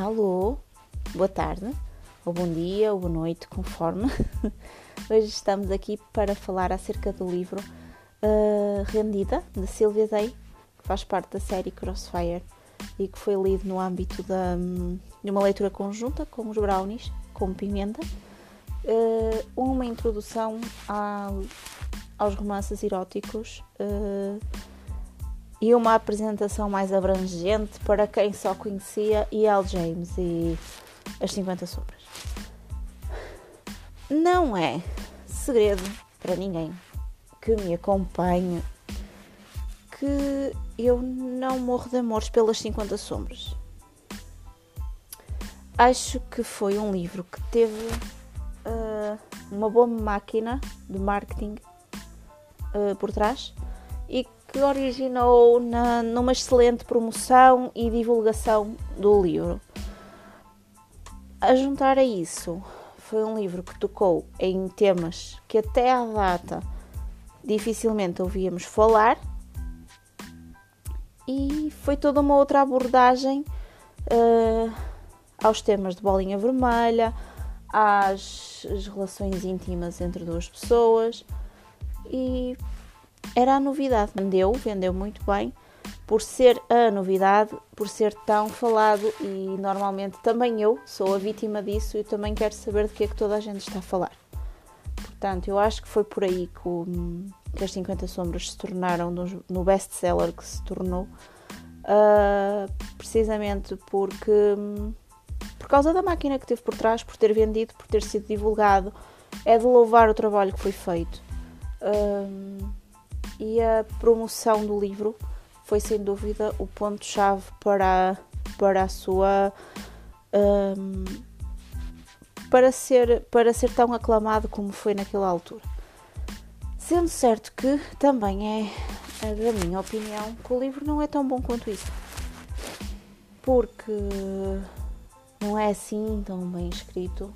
Alô, boa tarde, ou bom dia, ou boa noite, conforme. Hoje estamos aqui para falar acerca do livro uh, Rendida, de Sylvia Day, que faz parte da série Crossfire e que foi lido no âmbito da, de uma leitura conjunta com os Brownies, com Pimenta. Uh, uma introdução aos romances eróticos. Uh, e uma apresentação mais abrangente para quem só conhecia E.L. James e As 50 Sombras. Não é segredo para ninguém que me acompanhe que eu não morro de amores pelas 50 Sombras. Acho que foi um livro que teve uh, uma boa máquina de marketing uh, por trás e que originou na, numa excelente promoção e divulgação do livro. A juntar a isso, foi um livro que tocou em temas que até à data dificilmente ouvíamos falar e foi toda uma outra abordagem uh, aos temas de bolinha vermelha, às relações íntimas entre duas pessoas e era a novidade. Vendeu, vendeu muito bem, por ser a novidade, por ser tão falado e normalmente também eu sou a vítima disso e também quero saber de que é que toda a gente está a falar. Portanto, eu acho que foi por aí que, o, que as 50 Sombras se tornaram no, no best-seller que se tornou, uh, precisamente porque por causa da máquina que teve por trás, por ter vendido, por ter sido divulgado, é de louvar o trabalho que foi feito. Uh, e a promoção do livro foi sem dúvida o ponto-chave para, para a sua. Um, para, ser, para ser tão aclamado como foi naquela altura. Sendo certo que também é, é da minha opinião que o livro não é tão bom quanto isso. Porque não é assim tão bem escrito,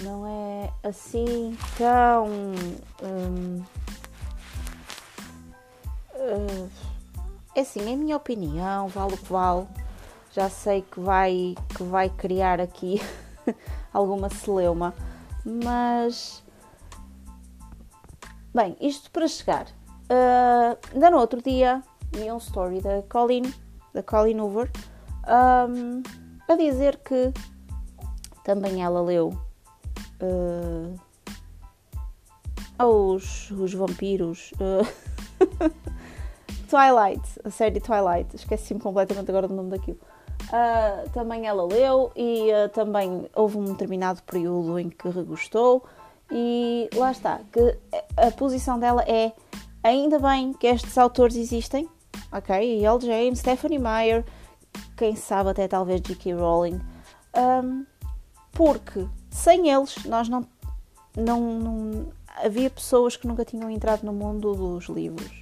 não é assim tão. Um, Uh, é assim, em minha opinião, vale o que vale. Já sei que vai, que vai criar aqui alguma celeuma, mas. Bem, isto para chegar. Uh, ainda no outro dia vi um story da Colin, da Colin Hoover, um, a dizer que também ela leu uh, os, os vampiros. Uh, Twilight, a série Twilight, esqueci-me completamente agora do nome daquilo. Uh, também ela leu e uh, também houve um determinado período em que regostou e lá está, que a posição dela é ainda bem que estes autores existem, ok? E L. James, Stephanie Meyer, quem sabe até talvez J.K. Rowling, um, porque sem eles nós não, não, não havia pessoas que nunca tinham entrado no mundo dos livros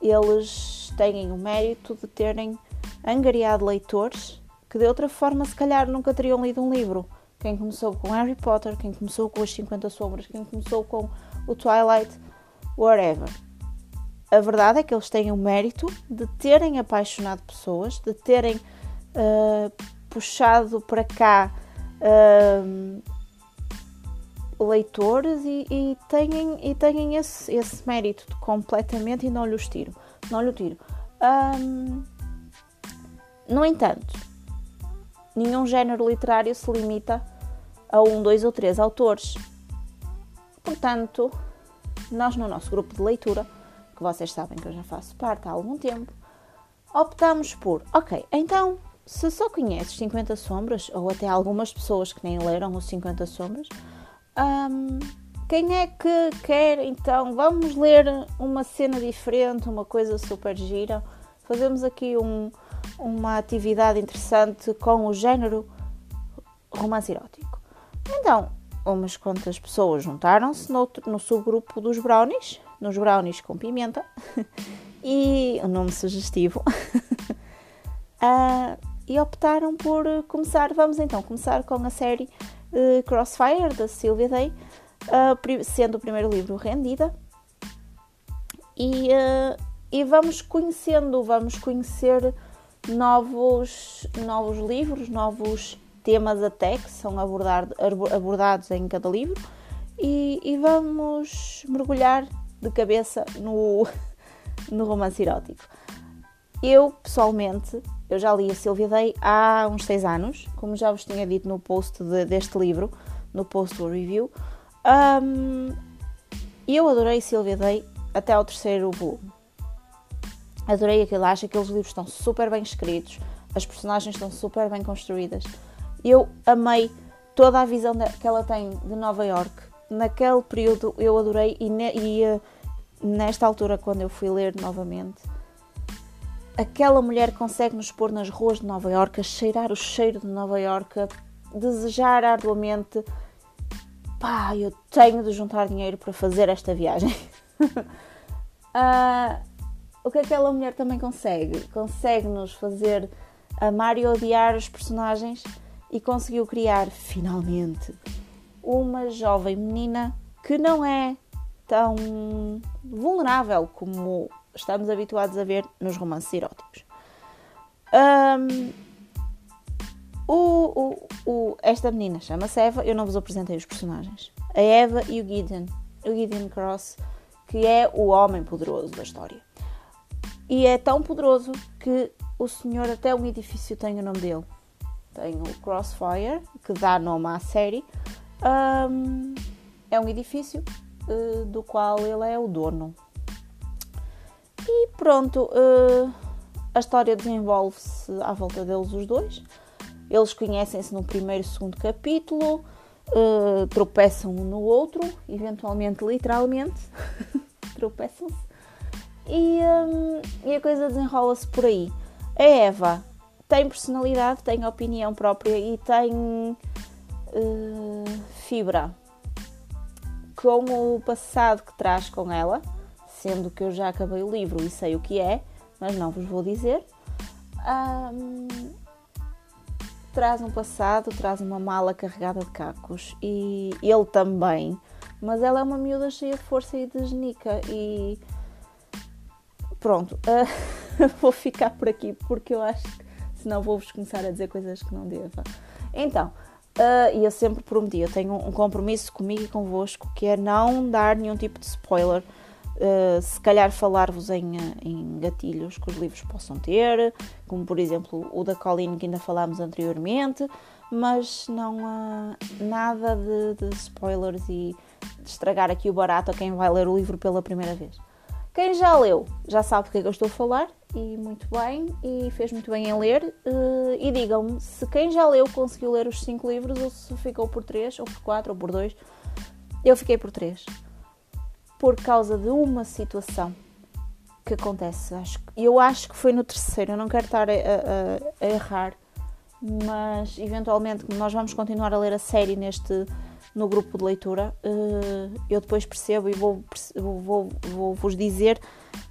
eles têm o mérito de terem angariado leitores que de outra forma se calhar nunca teriam lido um livro. Quem começou com Harry Potter, quem começou com As 50 Sombras, quem começou com o Twilight, whatever. A verdade é que eles têm o mérito de terem apaixonado pessoas, de terem uh, puxado para cá uh, leitores e, e têm, e têm esse, esse mérito completamente e não lhes tiro. Não lhe tiro. No entanto, nenhum género literário se limita a um, dois ou três autores. Portanto, nós no nosso grupo de leitura, que vocês sabem que eu já faço parte há algum tempo, optamos por, ok, então, se só conheces 50 sombras, ou até algumas pessoas que nem leram os 50 sombras, um, quem é que quer então? Vamos ler uma cena diferente, uma coisa super gira. Fazemos aqui um, uma atividade interessante com o género romance erótico. Então, umas quantas pessoas juntaram-se no, no subgrupo dos brownies, nos brownies com pimenta, e o um nome sugestivo, uh, e optaram por começar. Vamos então começar com a série uh, Crossfire, da Sylvia Day, uh, sendo o primeiro livro rendida. E, uh, e vamos conhecendo, vamos conhecer novos, novos livros, novos temas até que são abordar, abordados em cada livro e, e vamos mergulhar de cabeça no, no romance erótico. Eu, pessoalmente, eu já li a Silvia Day há uns 6 anos, como já vos tinha dito no post de, deste livro, no post do review. Um, eu adorei Silvia Day até ao terceiro volume. Adorei aquilo, acho que aqueles livros estão super bem escritos, as personagens estão super bem construídas. Eu amei toda a visão que ela tem de Nova York. Naquele período eu adorei e, ne, e uh, nesta altura, quando eu fui ler novamente, aquela mulher consegue nos pôr nas ruas de Nova a cheirar o cheiro de Nova a desejar arduamente pá, eu tenho de juntar dinheiro para fazer esta viagem. uh, o que aquela mulher também consegue? Consegue nos fazer amar e odiar os personagens e conseguiu criar finalmente uma jovem menina que não é tão vulnerável como estamos habituados a ver nos romances eróticos. Um, o, o, o, esta menina chama-se Eva, eu não vos apresentei os personagens. A Eva e o Gideon, o Gideon Cross, que é o homem poderoso da história. E é tão poderoso que o senhor, até um edifício tem o nome dele. Tem o Crossfire, que dá nome à série. Um, é um edifício uh, do qual ele é o dono. Pronto, uh, a história desenvolve-se à volta deles os dois. Eles conhecem-se no primeiro e segundo capítulo, uh, tropeçam um no outro, eventualmente, literalmente, tropeçam-se. E, um, e a coisa desenrola-se por aí. A Eva tem personalidade, tem opinião própria e tem uh, fibra com o passado que traz com ela, sendo que eu já acabei o livro e sei o que é, mas não vos vou dizer. Um, traz um passado, traz uma mala carregada de cacos e ele também, mas ela é uma miúda cheia de força e de genica e pronto, uh, vou ficar por aqui porque eu acho que senão vou-vos começar a dizer coisas que não deva. Então, Uh, e eu sempre prometi, eu tenho um compromisso comigo e convosco que é não dar nenhum tipo de spoiler. Uh, se calhar falar-vos em, em gatilhos que os livros possam ter, como por exemplo o da Colleen que ainda falámos anteriormente, mas não há nada de, de spoilers e de estragar aqui o barato a quem vai ler o livro pela primeira vez. Quem já leu já sabe do que é que eu estou a falar e muito bem, e fez muito bem em ler. Uh, e digam-me se quem já leu conseguiu ler os 5 livros ou se ficou por 3, ou por 4, ou por 2. Eu fiquei por 3. Por causa de uma situação que acontece. Acho, eu acho que foi no terceiro, eu não quero estar a, a, a errar, mas eventualmente, nós vamos continuar a ler a série neste no grupo de leitura, uh, eu depois percebo e vou, vou, vou vos dizer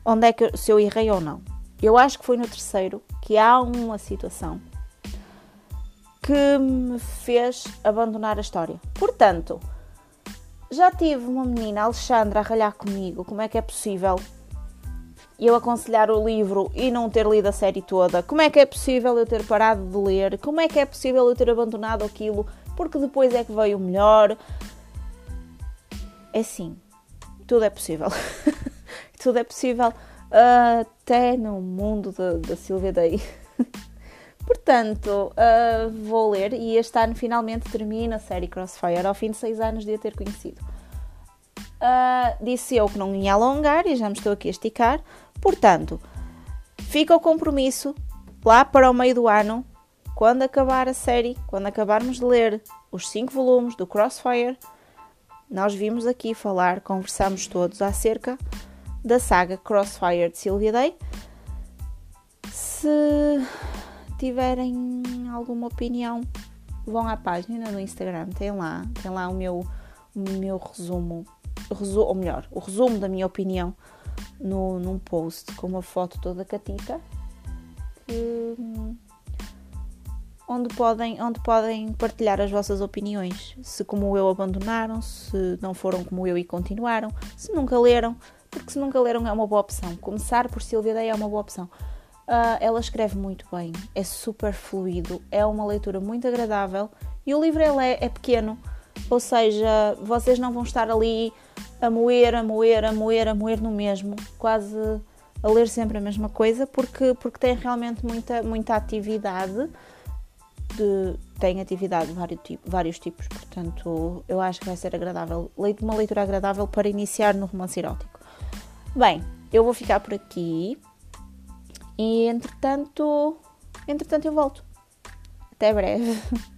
onde é que se eu errei ou não. Eu acho que foi no terceiro que há uma situação que me fez abandonar a história. Portanto, já tive uma menina, Alexandra, a ralhar comigo como é que é possível eu aconselhar o livro e não ter lido a série toda. Como é que é possível eu ter parado de ler? Como é que é possível eu ter abandonado aquilo porque depois é que veio o melhor? É sim, tudo é possível. tudo é possível até no mundo da Silvia Day. Portanto, uh, vou ler e este ano finalmente termina a série Crossfire ao fim de seis anos de a ter conhecido. Uh, disse eu que não ia alongar e já me estou aqui a esticar. Portanto, fica o compromisso lá para o meio do ano, quando acabar a série, quando acabarmos de ler os cinco volumes do Crossfire, nós vimos aqui falar, conversamos todos acerca da saga Crossfire de Sylvia Day. Se tiverem alguma opinião, vão à página no Instagram, tem lá, tem lá o meu, o meu resumo, resu, ou melhor, o resumo da minha opinião no, num post com uma foto toda catita que, onde, podem, onde podem partilhar as vossas opiniões. Se como eu abandonaram, se não foram como eu e continuaram, se nunca leram, porque se nunca leram é uma boa opção. Começar por Silvia Day é uma boa opção. Uh, ela escreve muito bem, é super fluido, é uma leitura muito agradável e o livro ele é, é pequeno, ou seja, vocês não vão estar ali a moer, a moer, a moer, a moer no mesmo, quase a ler sempre a mesma coisa, porque, porque tem realmente muita, muita atividade, de, tem atividade de vários, vários tipos, portanto eu acho que vai ser agradável, uma leitura agradável para iniciar no romance erótico. Bem, eu vou ficar por aqui e entretanto, entretanto eu volto. Até breve.